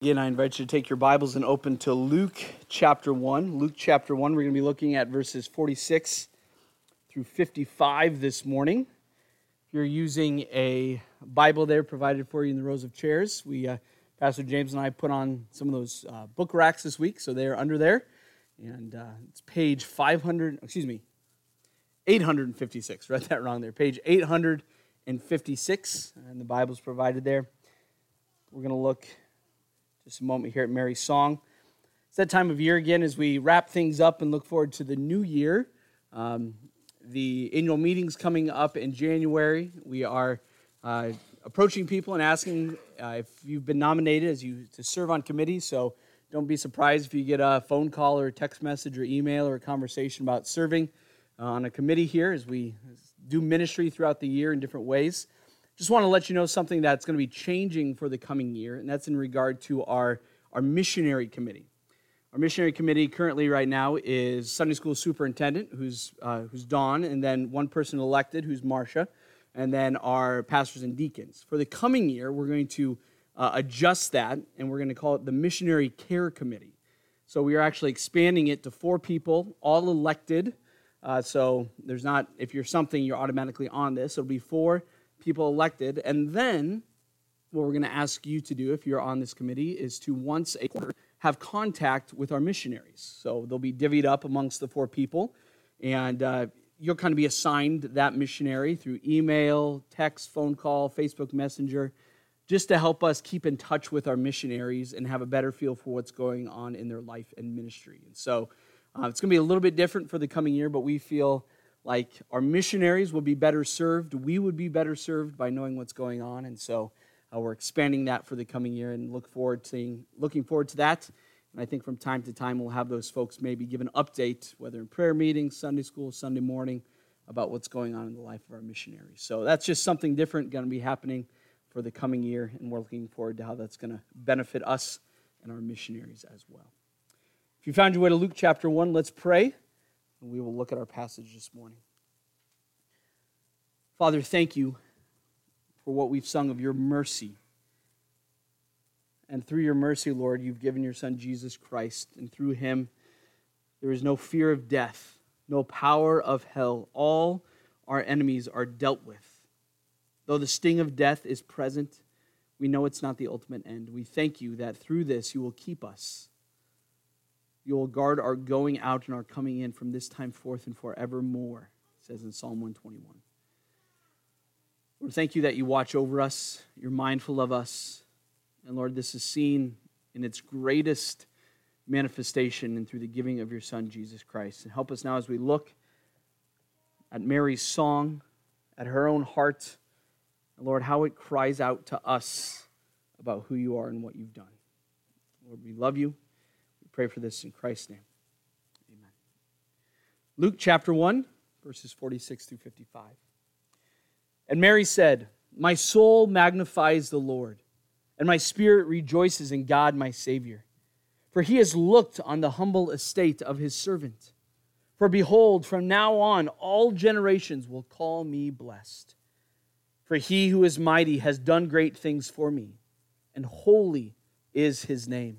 Again, I invite you to take your Bibles and open to Luke chapter 1. Luke chapter 1, we're going to be looking at verses 46 through 55 this morning. If you're using a Bible there provided for you in the rows of chairs, we, uh, Pastor James and I put on some of those uh, book racks this week, so they're under there. And uh, it's page 500, excuse me, 856. Read that wrong there. Page 856, and the Bible's provided there. We're going to look just a moment here at Mary's song. It's that time of year again as we wrap things up and look forward to the new year. Um, the annual meeting's coming up in January. We are uh, approaching people and asking uh, if you've been nominated as you to serve on committees. So don't be surprised if you get a phone call or a text message or email or a conversation about serving uh, on a committee here as we do ministry throughout the year in different ways just want to let you know something that's going to be changing for the coming year, and that's in regard to our, our missionary committee. Our missionary committee currently, right now, is Sunday school superintendent, who's, uh, who's Dawn, and then one person elected, who's Marcia, and then our pastors and deacons. For the coming year, we're going to uh, adjust that, and we're going to call it the Missionary Care Committee. So we are actually expanding it to four people, all elected. Uh, so there's not, if you're something, you're automatically on this. It'll be four people elected. And then what we're going to ask you to do if you're on this committee is to once a quarter have contact with our missionaries. So they'll be divvied up amongst the four people, and uh, you'll kind of be assigned that missionary through email, text, phone call, Facebook Messenger, just to help us keep in touch with our missionaries and have a better feel for what's going on in their life and ministry. And so uh, it's going to be a little bit different for the coming year, but we feel like our missionaries will be better served. We would be better served by knowing what's going on. And so uh, we're expanding that for the coming year and look forward to seeing, looking forward to that. And I think from time to time we'll have those folks maybe give an update, whether in prayer meetings, Sunday school, Sunday morning, about what's going on in the life of our missionaries. So that's just something different going to be happening for the coming year, and we're looking forward to how that's going to benefit us and our missionaries as well. If you found your way to Luke chapter 1, let's pray and we will look at our passage this morning. Father, thank you for what we've sung of your mercy. And through your mercy, Lord, you've given your Son Jesus Christ, and through him there is no fear of death, no power of hell. All our enemies are dealt with. Though the sting of death is present, we know it's not the ultimate end. We thank you that through this you will keep us you will guard our going out and our coming in from this time forth and forevermore, says in Psalm 121. Lord, thank you that you watch over us, you're mindful of us. And Lord, this is seen in its greatest manifestation and through the giving of your Son, Jesus Christ. And help us now as we look at Mary's song, at her own heart, and Lord, how it cries out to us about who you are and what you've done. Lord, we love you pray for this in Christ's name. Amen. Luke chapter 1, verses 46 through 55. And Mary said, My soul magnifies the Lord, and my spirit rejoices in God my Savior. For he has looked on the humble estate of his servant. For behold, from now on all generations will call me blessed. For he who is mighty has done great things for me, and holy is his name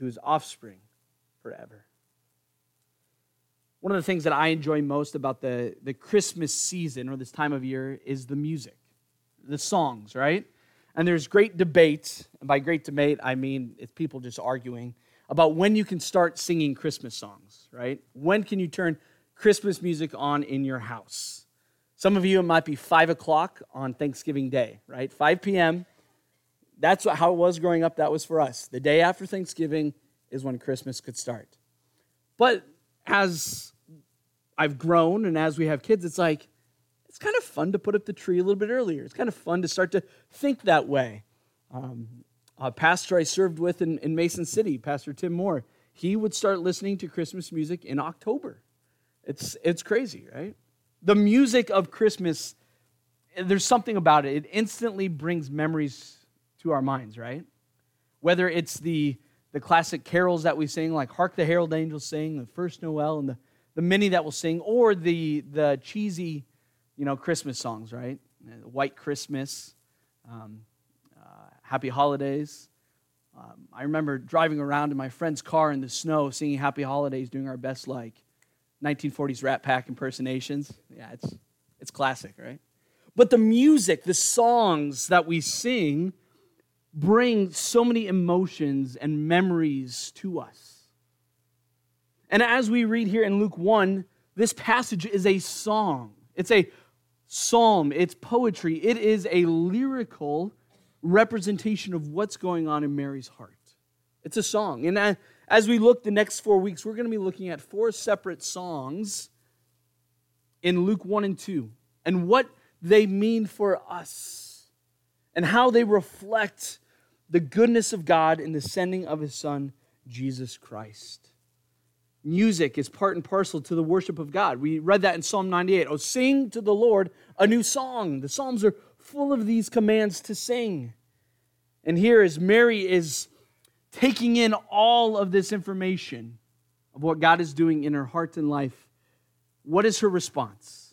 to his offspring forever. One of the things that I enjoy most about the, the Christmas season or this time of year is the music, the songs, right? And there's great debate, and by great debate, I mean it's people just arguing about when you can start singing Christmas songs, right? When can you turn Christmas music on in your house? Some of you, it might be 5 o'clock on Thanksgiving Day, right? 5 p.m. That's how it was growing up. That was for us. The day after Thanksgiving, is when Christmas could start. But as I've grown and as we have kids, it's like, it's kind of fun to put up the tree a little bit earlier. It's kind of fun to start to think that way. Um, a pastor I served with in, in Mason City, Pastor Tim Moore, he would start listening to Christmas music in October. It's, it's crazy, right? The music of Christmas, there's something about it. It instantly brings memories to our minds, right? Whether it's the, the classic carols that we sing, like Hark the Herald Angels Sing, the First Noel, and the, the many that we'll sing, or the, the cheesy, you know, Christmas songs, right? White Christmas, um, uh, Happy Holidays. Um, I remember driving around in my friend's car in the snow, singing Happy Holidays, doing our best, like 1940s Rat Pack impersonations. Yeah, it's, it's classic, right? But the music, the songs that we sing, bring so many emotions and memories to us. And as we read here in Luke 1, this passage is a song. It's a psalm, it's poetry, it is a lyrical representation of what's going on in Mary's heart. It's a song. And uh, as we look the next four weeks, we're going to be looking at four separate songs in Luke 1 and 2 and what they mean for us and how they reflect the goodness of God in the sending of his son, Jesus Christ. Music is part and parcel to the worship of God. We read that in Psalm 98. Oh, sing to the Lord a new song. The Psalms are full of these commands to sing. And here, as Mary is taking in all of this information of what God is doing in her heart and life, what is her response?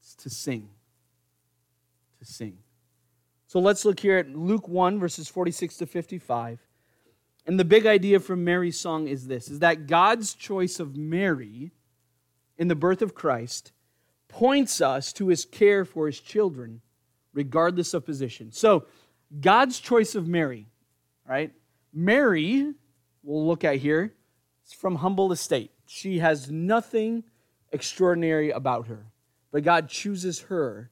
It's to sing. To sing. So let's look here at Luke 1, verses 46 to 55. And the big idea from Mary's song is this is that God's choice of Mary in the birth of Christ points us to his care for his children, regardless of position. So, God's choice of Mary, right? Mary, we'll look at here, is from humble estate. She has nothing extraordinary about her, but God chooses her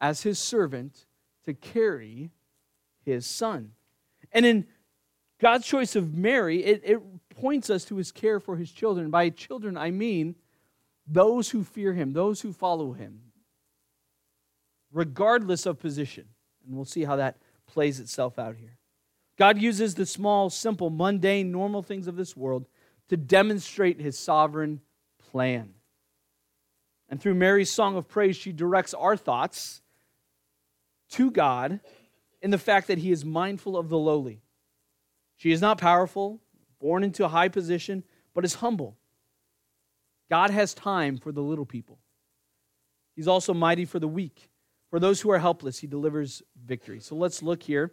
as his servant to carry his son. And in God's choice of Mary, it, it points us to his care for his children. By children, I mean those who fear him, those who follow him, regardless of position. And we'll see how that plays itself out here. God uses the small, simple, mundane, normal things of this world to demonstrate his sovereign plan. And through Mary's song of praise, she directs our thoughts to God in the fact that he is mindful of the lowly. She is not powerful, born into a high position, but is humble. God has time for the little people. He's also mighty for the weak. For those who are helpless, he delivers victory. So let's look here.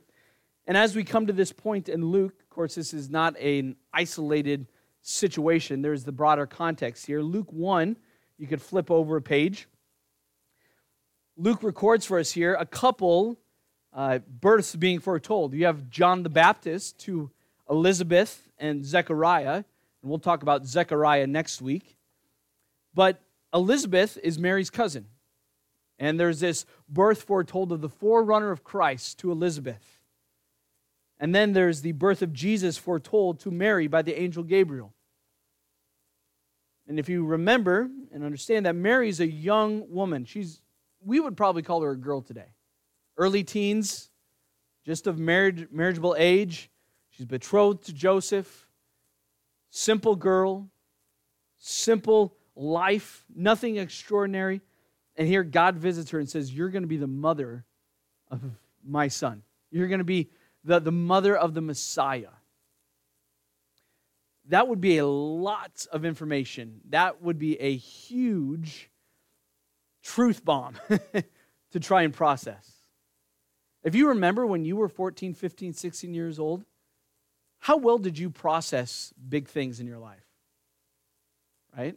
And as we come to this point in Luke, of course, this is not an isolated situation, there's the broader context here. Luke 1, you could flip over a page. Luke records for us here a couple uh, births being foretold. You have John the Baptist to Elizabeth and Zechariah, and we'll talk about Zechariah next week. But Elizabeth is Mary's cousin. And there's this birth foretold of the forerunner of Christ to Elizabeth. And then there's the birth of Jesus foretold to Mary by the angel Gabriel. And if you remember and understand that Mary's a young woman, she's we would probably call her a girl today. Early teens, just of marriage, marriageable age. She's betrothed to Joseph. Simple girl, simple life, nothing extraordinary. And here God visits her and says, You're going to be the mother of my son. You're going to be the, the mother of the Messiah. That would be a lot of information. That would be a huge truth bomb to try and process. If you remember when you were 14, 15, 16 years old, how well did you process big things in your life? Right?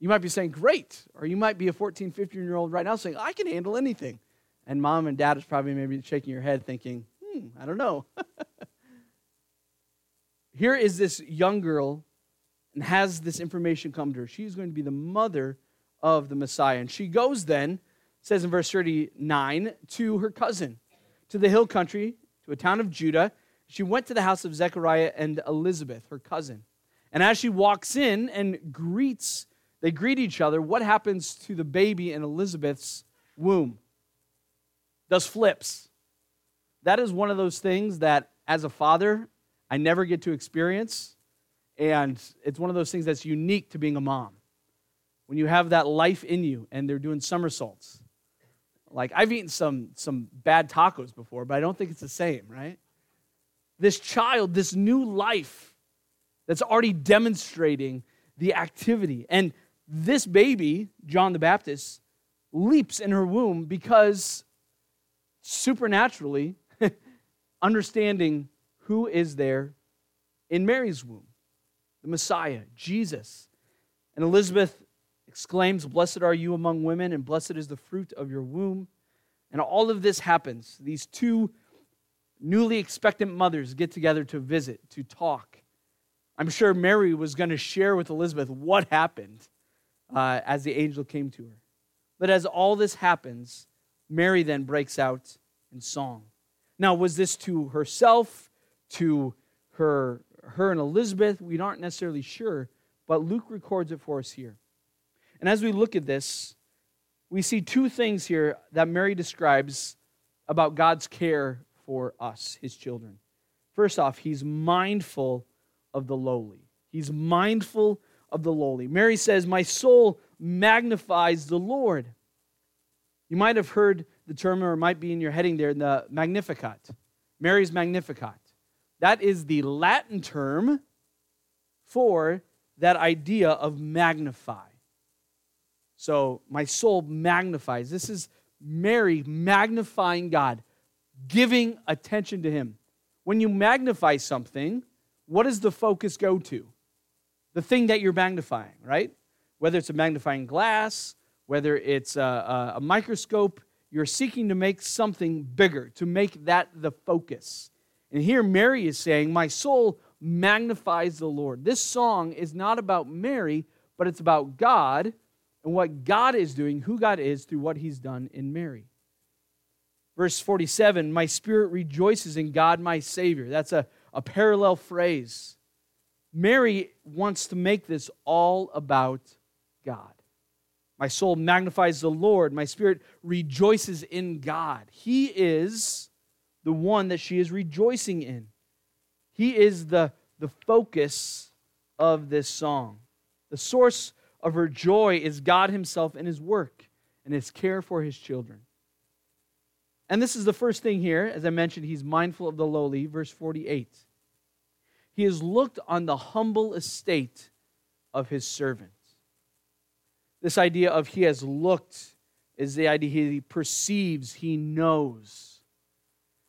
You might be saying, great. Or you might be a 14, 15 year old right now saying, I can handle anything. And mom and dad is probably maybe shaking your head thinking, hmm, I don't know. Here is this young girl and has this information come to her. She's going to be the mother of the Messiah. And she goes then, says in verse 39, to her cousin, to the hill country, to a town of Judah. She went to the house of Zechariah and Elizabeth, her cousin. And as she walks in and greets they greet each other. What happens to the baby in Elizabeth's womb? Does flips. That is one of those things that as a father, I never get to experience. And it's one of those things that's unique to being a mom. When you have that life in you and they're doing somersaults. Like I've eaten some some bad tacos before, but I don't think it's the same, right? This child, this new life that's already demonstrating the activity. And this baby, John the Baptist, leaps in her womb because supernaturally understanding who is there in Mary's womb the Messiah, Jesus. And Elizabeth exclaims, Blessed are you among women, and blessed is the fruit of your womb. And all of this happens. These two newly expectant mothers get together to visit, to talk. I'm sure Mary was going to share with Elizabeth what happened uh, as the angel came to her. But as all this happens, Mary then breaks out in song. Now, was this to herself, to her, her and Elizabeth? We aren't necessarily sure, but Luke records it for us here. And as we look at this, we see two things here that Mary describes about God's care for us, his children. First off, he's mindful of the lowly. He's mindful of the lowly. Mary says, My soul magnifies the Lord. You might have heard the term, or might be in your heading there, the Magnificat. Mary's Magnificat. That is the Latin term for that idea of magnify. So my soul magnifies. This is Mary magnifying God, giving attention to Him. When you magnify something, what does the focus go to? The thing that you're magnifying, right? Whether it's a magnifying glass, whether it's a, a, microscope, you're seeking to make something bigger, to make that the focus. And here Mary is saying, My soul magnifies the Lord. This song is not about Mary, but it's about God and what God is doing, who God is through what he's done in Mary. Verse 47 My spirit rejoices in God, my Savior. That's a, a parallel phrase. Mary wants to make this all about God. My soul magnifies the Lord. My spirit rejoices in God. He is the one that she is rejoicing in. He is the, the focus of this song. The source of her joy is God Himself and His work and His care for His children. And this is the first thing here. As I mentioned, He's mindful of the lowly. Verse 48. He has looked on the humble estate of His servant. This idea of He has looked is the idea He perceives, He knows.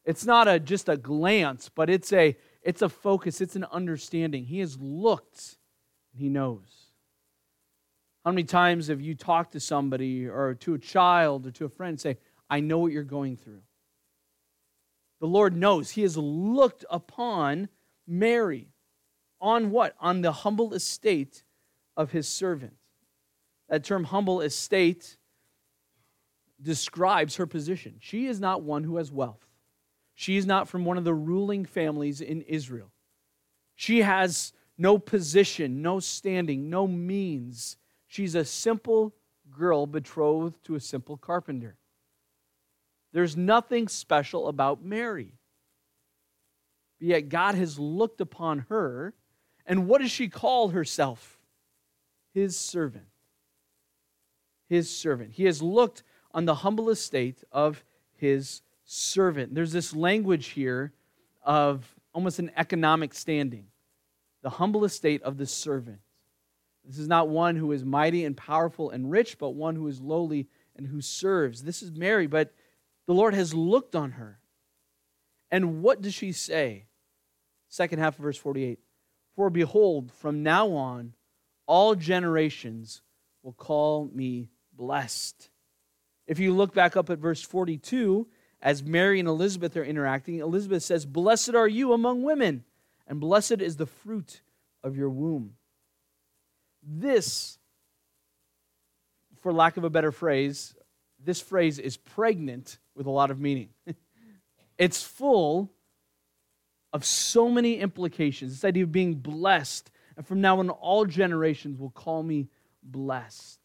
It's not a, just a glance, but it's a, it's a focus, it's an understanding. He has looked, He knows. How many times have you talked to somebody or to a child or to a friend and say, I know what you're going through? The Lord knows. He has looked upon Mary. On what? On the humble estate of his servant. That term humble estate describes her position. She is not one who has wealth. She is not from one of the ruling families in Israel. She has no position, no standing, no means She's a simple girl betrothed to a simple carpenter. There's nothing special about Mary. But yet God has looked upon her, and what does she call herself? His servant. His servant. He has looked on the humble estate of his servant. There's this language here of almost an economic standing. The humble estate of the servant. This is not one who is mighty and powerful and rich, but one who is lowly and who serves. This is Mary, but the Lord has looked on her. And what does she say? Second half of verse 48 For behold, from now on, all generations will call me blessed. If you look back up at verse 42, as Mary and Elizabeth are interacting, Elizabeth says, Blessed are you among women, and blessed is the fruit of your womb. This, for lack of a better phrase, this phrase is pregnant with a lot of meaning. it's full of so many implications. This idea of being blessed, and from now on, all generations will call me blessed.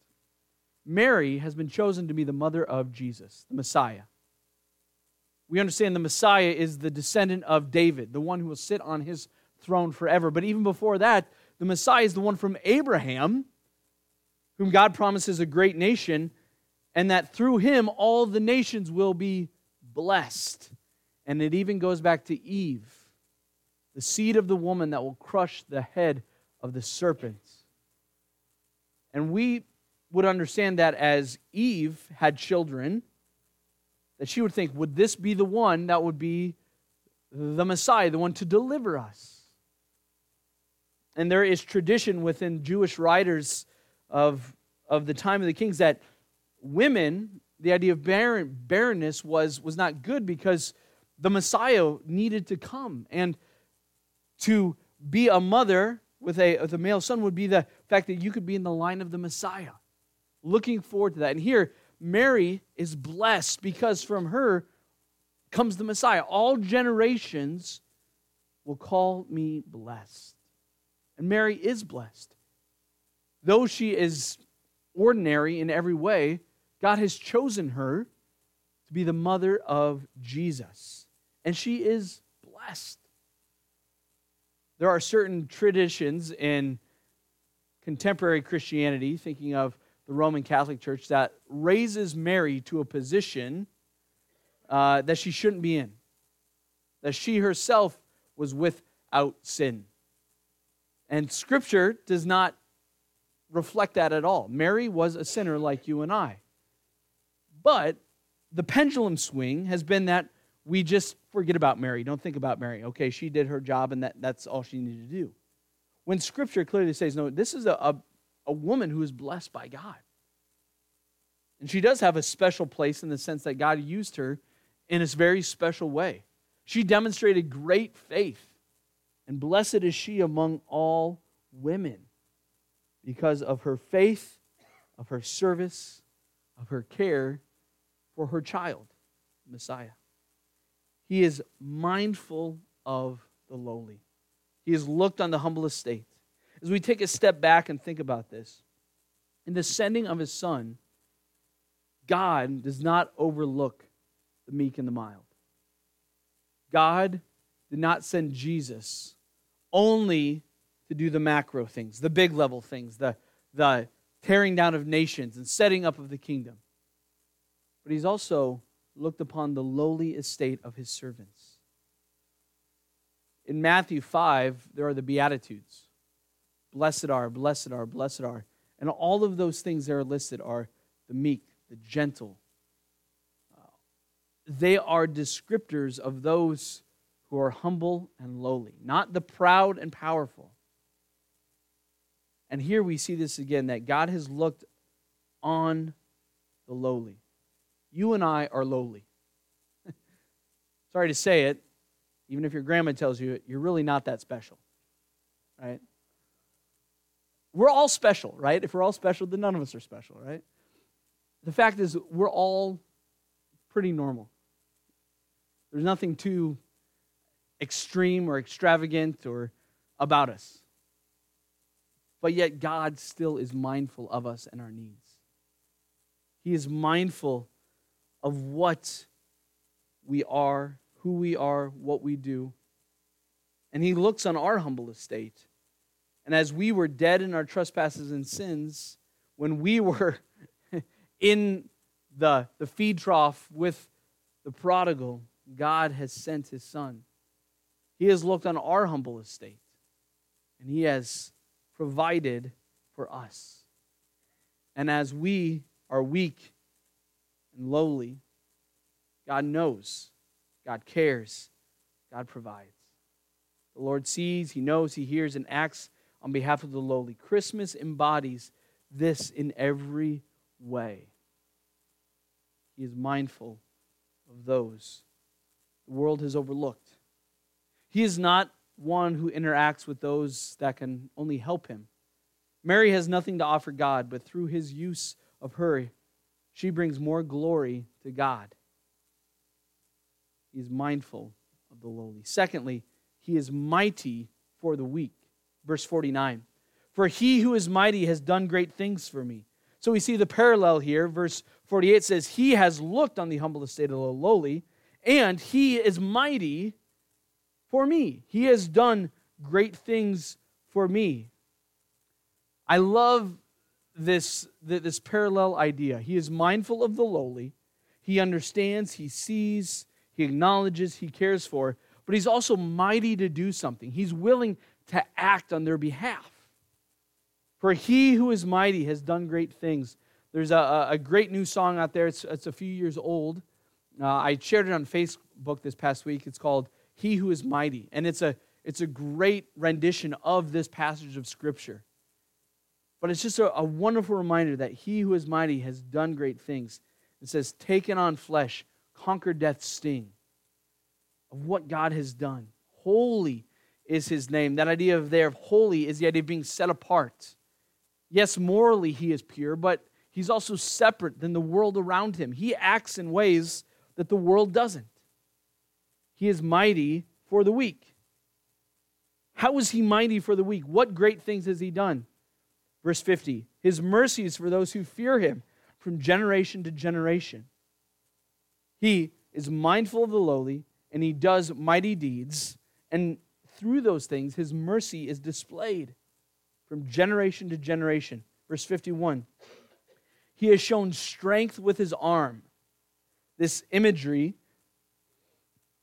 Mary has been chosen to be the mother of Jesus, the Messiah. we understand the Messiah is the descendant of David, the one who will sit on his throne forever. But even before that, the Messiah is the one from Abraham, whom God promises a great nation, and that through him all the nations will be blessed. And it even goes back to Eve, the seed of the woman that will crush the head of the serpent. And we would understand that as Eve had children, that she would think, would this be the one that would be the Messiah, the one to deliver us? And there is tradition within Jewish writers of, of the time of the kings that women, the idea of barren, barrenness was, was not good because the Messiah needed to come. And to be a mother with a, with a male son would be the fact that you could be in the line of the Messiah. Looking forward to that. And here, Mary is blessed because from her comes the Messiah. All generations will call me blessed. And Mary is blessed. Though she is ordinary in every way, God has chosen her to be the mother of Jesus. And she is blessed. There are certain traditions in contemporary Christianity, thinking of the Roman Catholic Church that raises Mary to a position uh, that she shouldn't be in, that she herself was without sin. And Scripture does not reflect that at all. Mary was a sinner like you and I. But the pendulum swing has been that we just forget about Mary. Don't think about Mary. Okay, she did her job and that, that's all she needed to do. When Scripture clearly says, no, this is a, a, a woman who is blessed by God. And she does have a special place in the sense that God used her in a very special way. She demonstrated great faith, and blessed is she among all women because of her faith, of her service, of her care for her child, Messiah. He is mindful of the lowly. He has looked on the humble estate. As we take a step back and think about this, in the sending of his son, God does not overlook the meek and the mild. God did not send Jesus only to do the macro things, the big level things, the, the tearing down of nations and setting up of the kingdom. But he's also looked upon the lowly estate of his servants. In Matthew 5, there are the Beatitudes. Blessed are, blessed are, blessed are. And all of those things that are listed are the meek, the gentle. Uh, they are descriptors of those who are humble and lowly, not the proud and powerful. And here we see this again that God has looked on the lowly. You and I are lowly. Sorry to say it, even if your grandma tells you it, you're really not that special, right? We're all special, right? If we're all special, then none of us are special, right? The fact is, we're all pretty normal. There's nothing too extreme or extravagant or about us. But yet, God still is mindful of us and our needs. He is mindful of what we are, who we are, what we do. And He looks on our humble estate and as we were dead in our trespasses and sins, when we were in the, the feed trough with the prodigal, God has sent his son. He has looked on our humble estate, and he has provided for us. And as we are weak and lowly, God knows, God cares, God provides. The Lord sees, He knows, He hears, and acts on behalf of the lowly. Christmas embodies this in every way. He is mindful of those the world has overlooked. He is not one who interacts with those that can only help him. Mary has nothing to offer God, but through his use of her, she brings more glory to God. He is mindful of the lowly. Secondly, he is mighty for the weak. Verse 49 For he who is mighty has done great things for me. So we see the parallel here. Verse 48 says, He has looked on the humble estate of the lowly, And he is mighty for me. He has done great things for me. I love this, this parallel idea. He is mindful of the lowly, he understands, he sees, he acknowledges, he cares for, but he's also mighty to do something. He's willing to act on their behalf. For he who is mighty has done great things. There's a, a great new song out there, it's, it's a few years old. Uh, I shared it on Facebook this past week. It's called He Who is Mighty. And it's a, it's a great rendition of this passage of Scripture. But it's just a, a wonderful reminder that He who is mighty has done great things. It says, taken on flesh, conquered death's sting of what God has done. Holy is his name. That idea of there of holy is the idea of being set apart. Yes, morally he is pure, but he's also separate than the world around him. He acts in ways that the world doesn't. He is mighty for the weak. How is he mighty for the weak? What great things has he done? Verse 50 His mercy is for those who fear him from generation to generation. He is mindful of the lowly and he does mighty deeds. And through those things, his mercy is displayed from generation to generation. Verse 51 He has shown strength with his arm. This imagery,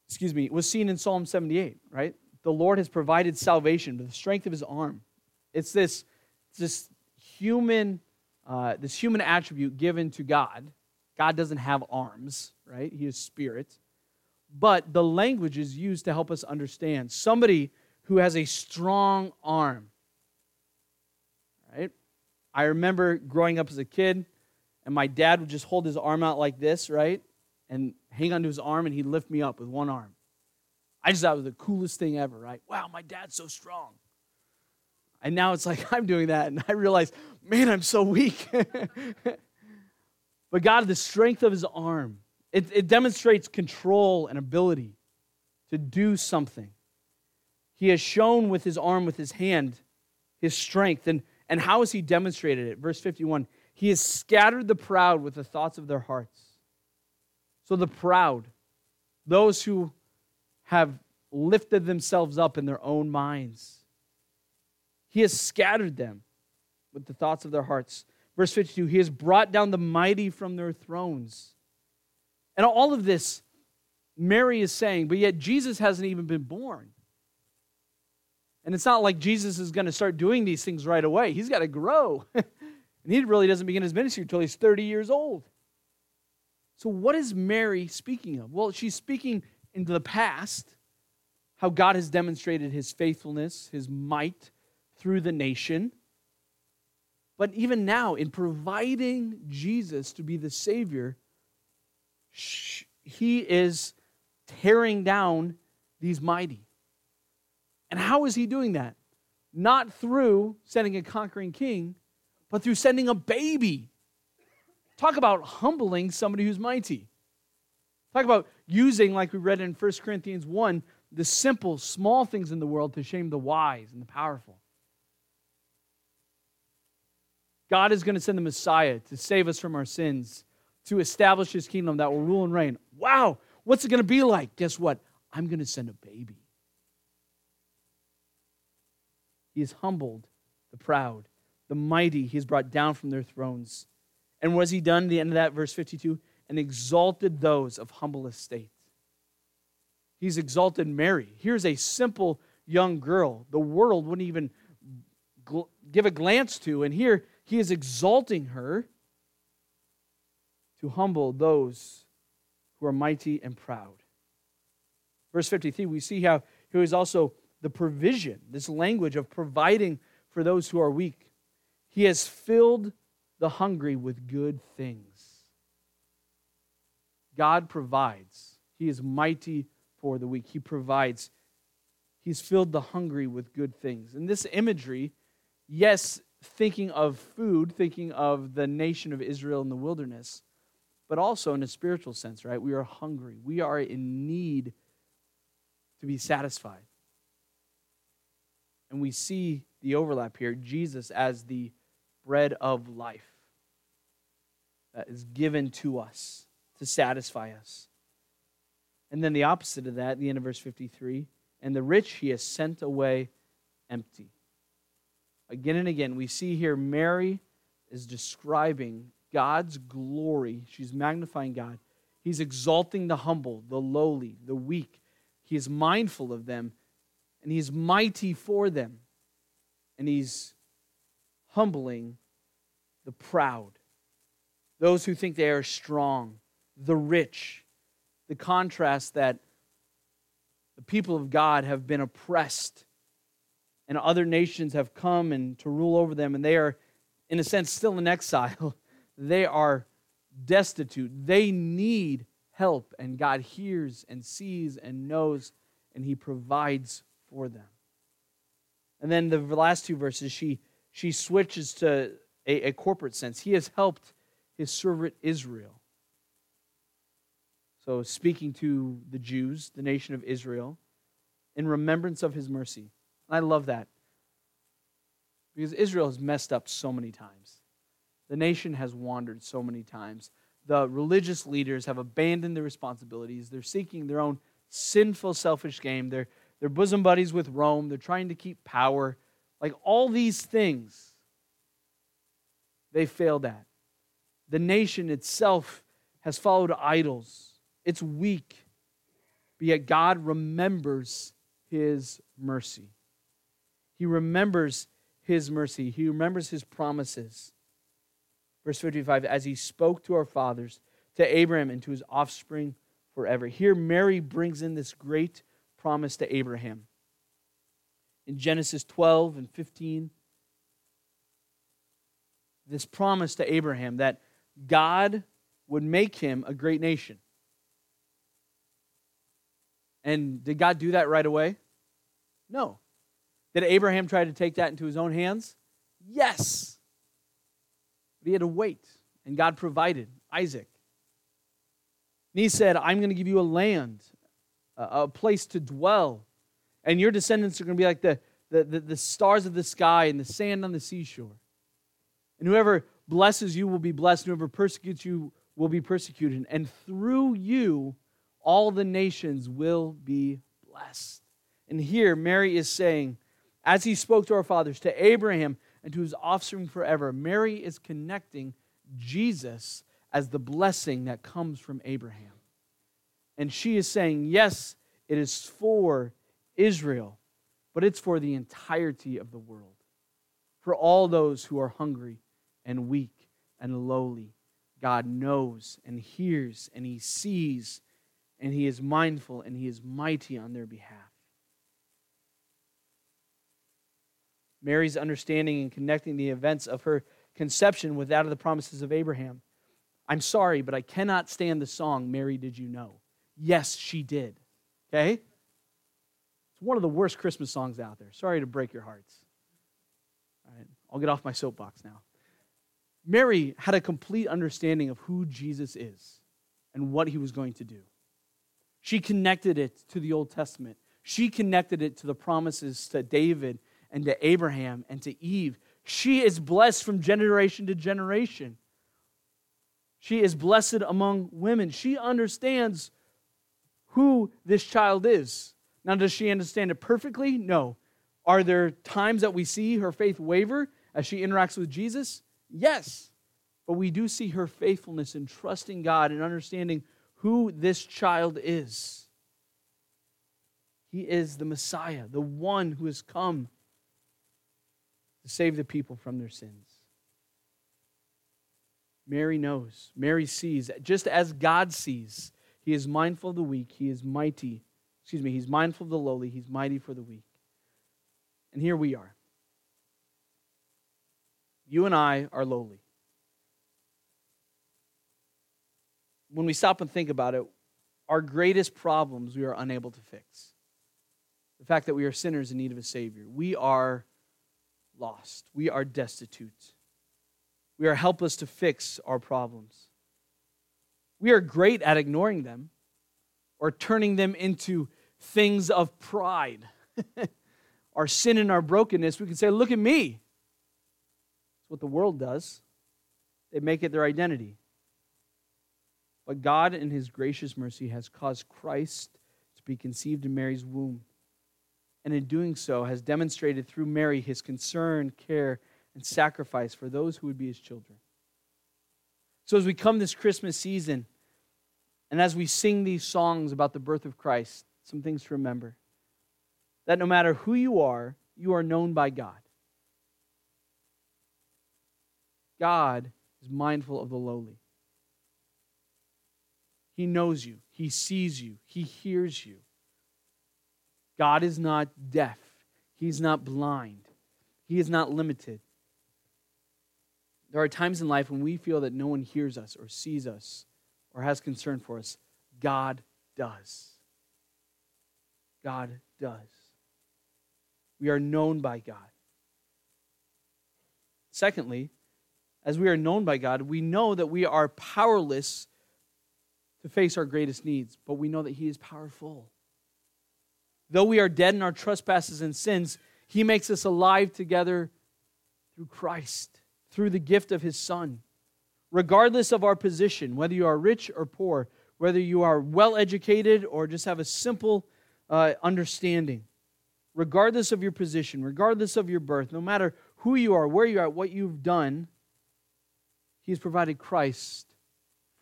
excuse me, was seen in Psalm 78, right? The Lord has provided salvation with the strength of his arm. It's this, this human, uh, this human attribute given to God. God doesn't have arms, right? He is spirit but the language is used to help us understand. Somebody who has a strong arm. Right? I remember growing up as a kid, and my dad would just hold his arm out like this, right? And hang onto his arm, and he'd lift me up with one arm. I just thought it was the coolest thing ever, right? Wow, my dad's so strong. And now it's like I'm doing that, and I realize, man, I'm so weak. but God, the strength of his arm, it, it demonstrates control and ability to do something. He has shown with his arm, with his hand, his strength. And, and how has he demonstrated it? Verse 51 He has scattered the proud with the thoughts of their hearts. So the proud, those who have lifted themselves up in their own minds, he has scattered them with the thoughts of their hearts. Verse 52 He has brought down the mighty from their thrones and all of this, Mary is saying, but yet Jesus hasn't even been born. And it's not like Jesus is going to start doing these things right away. He's got to grow. and he really doesn't begin his ministry until he's 30 years old. So, what is Mary speaking of? Well, she's speaking into the past, how God has demonstrated his faithfulness, his might through the nation. But even now, in providing Jesus to be the Savior, he is tearing down these mighty. And how is he doing that? Not through sending a conquering king, but through sending a baby. Talk about humbling somebody who's mighty. Talk about using, like we read in 1 Corinthians 1, the simple, small things in the world to shame the wise and the powerful. God is going to send the Messiah to save us from our sins to establish his kingdom that will rule and reign. Wow, what's it going to be like? Guess what? I'm going to send a baby. He has humbled the proud, the mighty, he has brought down from their thrones. And has he done? The end of that, verse 52 and exalted those of humble estate. He's exalted Mary. Here's a simple young girl the world wouldn't even gl- give a glance to. And here he is exalting her to humble those who are mighty and proud. Verse 53, we see how here is also the provision, this language of providing for those who are weak. He has filled the hungry with good things. God provides. He is mighty for the weak. He provides. He's filled the hungry with good things. And this imagery, yes, thinking of food, thinking of the nation of Israel in the wilderness, but also in a spiritual sense, right? We are hungry. We are in need to be satisfied. And we see the overlap here Jesus as the bread of life that is given to us to satisfy us. And then the opposite of that, the end of verse 53 and the rich he has sent away empty. Again and again, we see here Mary is describing God's glory. She's magnifying God. He's exalting the humble, the lowly, the weak. He is mindful of them, and he's mighty for them. And he's humbling the proud, those who think they are strong, the rich. The contrast that the people of God have been oppressed, and other nations have come and to rule over them, and they are, in a sense, still in exile. they are destitute. They need help, and God hears and sees and knows, and He provides for them. And then the last two verses, she, she switches to a, a corporate sense. He has helped his servant Israel. So, speaking to the Jews, the nation of Israel, in remembrance of his mercy. And I love that because Israel has messed up so many times. The nation has wandered so many times. The religious leaders have abandoned their responsibilities. They're seeking their own sinful, selfish game. They're, they're bosom buddies with Rome. They're trying to keep power. Like all these things, they failed at. The nation itself has followed idols, it's weak. But yet God remembers his mercy. He remembers his mercy, he remembers his promises. Verse 55 As he spoke to our fathers, to Abraham, and to his offspring forever. Here, Mary brings in this great promise to Abraham. In Genesis 12 and 15, this promise to Abraham that God would make him a great nation. And did God do that right away? No. Did Abraham try to take that into his own hands? Yes. But he had to wait, and God provided Isaac. And he said, I'm going to give you a land, a place to dwell, and your descendants are going to be like the, the, the, the stars of the sky and the sand on the seashore. And whoever blesses you will be blessed, and whoever persecutes you will be persecuted. And through you, all the nations will be blessed. And here, Mary is saying, as he spoke to our fathers, to Abraham, and to his offspring forever, Mary is connecting Jesus as the blessing that comes from Abraham. And she is saying, yes, it is for Israel, but it's for the entirety of the world, for all those who are hungry and weak and lowly. God knows and hears and he sees and he is mindful and he is mighty on their behalf. Mary's understanding and connecting the events of her conception with that of the promises of Abraham. I'm sorry, but I cannot stand the song, Mary, Did You Know? Yes, she did. Okay? It's one of the worst Christmas songs out there. Sorry to break your hearts. All right, I'll get off my soapbox now. Mary had a complete understanding of who Jesus is and what he was going to do. She connected it to the Old Testament. She connected it to the promises to David and to Abraham and to Eve. She is blessed from generation to generation. She is blessed among women. She understands who this child is. Now, does she understand it perfectly? No. Are there times that we see her faith waver as she interacts with Jesus? Yes. But we do see her faithfulness in trusting God and understanding who this child is. He is the Messiah, the one who has come to save the people from their sins. Mary knows, Mary sees, just as God sees. He is mindful of the weak, he is mighty. Excuse me, he's mindful of the lowly, he's mighty for the weak. And here we are. You and I are lowly. when we stop and think about it, our greatest problems we are unable to fix. The fact that we are sinners in need of a Savior. We are lost. We are destitute. We are helpless to fix our problems. We are great at ignoring them or turning them into things of pride. our sin and our brokenness, we can say, Look at me. That's what the world does. They make it their identity. But God, in his gracious mercy, has caused Christ to be conceived in Mary's womb. And in doing so, has demonstrated through Mary his concern, care, and sacrifice for those who would be his children. So, as we come this Christmas season, and as we sing these songs about the birth of Christ, some things to remember that no matter who you are, you are known by God. God is mindful of the lowly. He knows you, He sees you, He hears you. God is not deaf, He's not blind, He is not limited. There are times in life when we feel that no one hears us or sees us or has concern for us. God does. God does. We are known by God. Secondly, as we are known by God, we know that we are powerless to face our greatest needs, but we know that He is powerful. Though we are dead in our trespasses and sins, He makes us alive together through Christ, through the gift of His Son. Regardless of our position, whether you are rich or poor, whether you are well educated or just have a simple uh, understanding, regardless of your position, regardless of your birth, no matter who you are, where you are, what you've done, He has provided Christ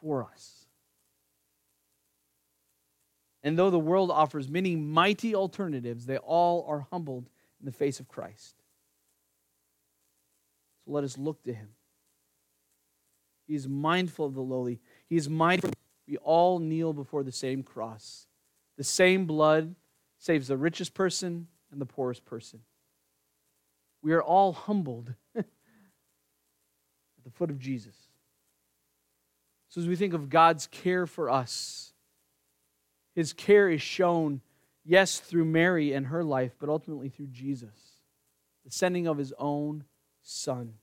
for us. And though the world offers many mighty alternatives, they all are humbled in the face of Christ. So let us look to Him. He is mindful of the lowly. He is mindful. We all kneel before the same cross. The same blood saves the richest person and the poorest person. We are all humbled at the foot of Jesus. So, as we think of God's care for us, His care is shown, yes, through Mary and her life, but ultimately through Jesus, the sending of His own Son.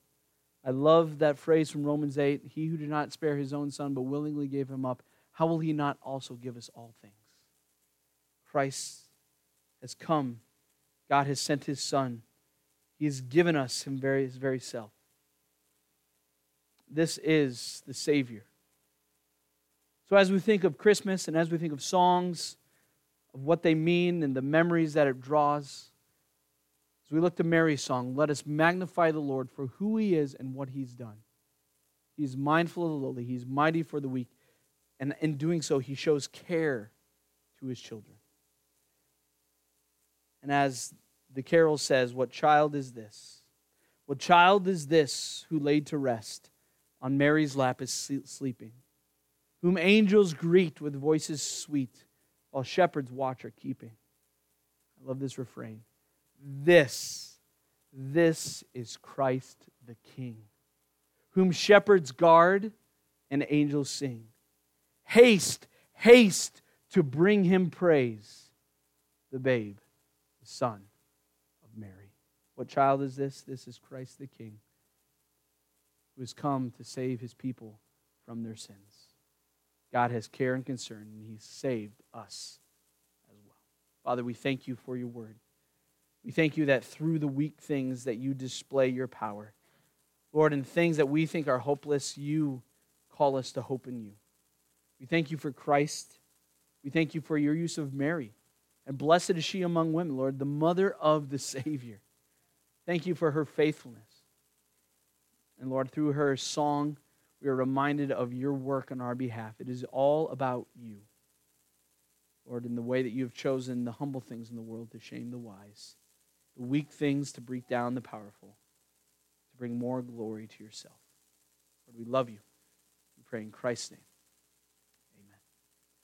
I love that phrase from Romans 8 He who did not spare His own Son, but willingly gave Him up, how will He not also give us all things? Christ has come God has sent his Son. He has given us him very, his very self. This is the Savior. So, as we think of Christmas and as we think of songs, of what they mean and the memories that it draws, as we look to Mary's song, let us magnify the Lord for who he is and what he's done. He's mindful of the lowly, he's mighty for the weak, and in doing so, he shows care to his children. And as the carol says, What child is this? What child is this who laid to rest on Mary's lap is sleeping, whom angels greet with voices sweet, while shepherds watch are keeping? I love this refrain. This, this is Christ the King, whom shepherds guard and angels sing. Haste, haste to bring him praise, the babe, the Son of Mary. What child is this? This is Christ the King, who has come to save his people from their sins. God has care and concern, and he's saved us as well. Father, we thank you for your word. We thank you that through the weak things that you display your power. Lord, in things that we think are hopeless, you call us to hope in you. We thank you for Christ. We thank you for your use of Mary. And blessed is she among women, Lord, the mother of the Savior. Thank you for her faithfulness. And Lord, through her song, we are reminded of your work on our behalf. It is all about you. Lord, in the way that you have chosen the humble things in the world to shame the wise, the weak things to break down the powerful, to bring more glory to yourself. Lord, we love you. We pray in Christ's name.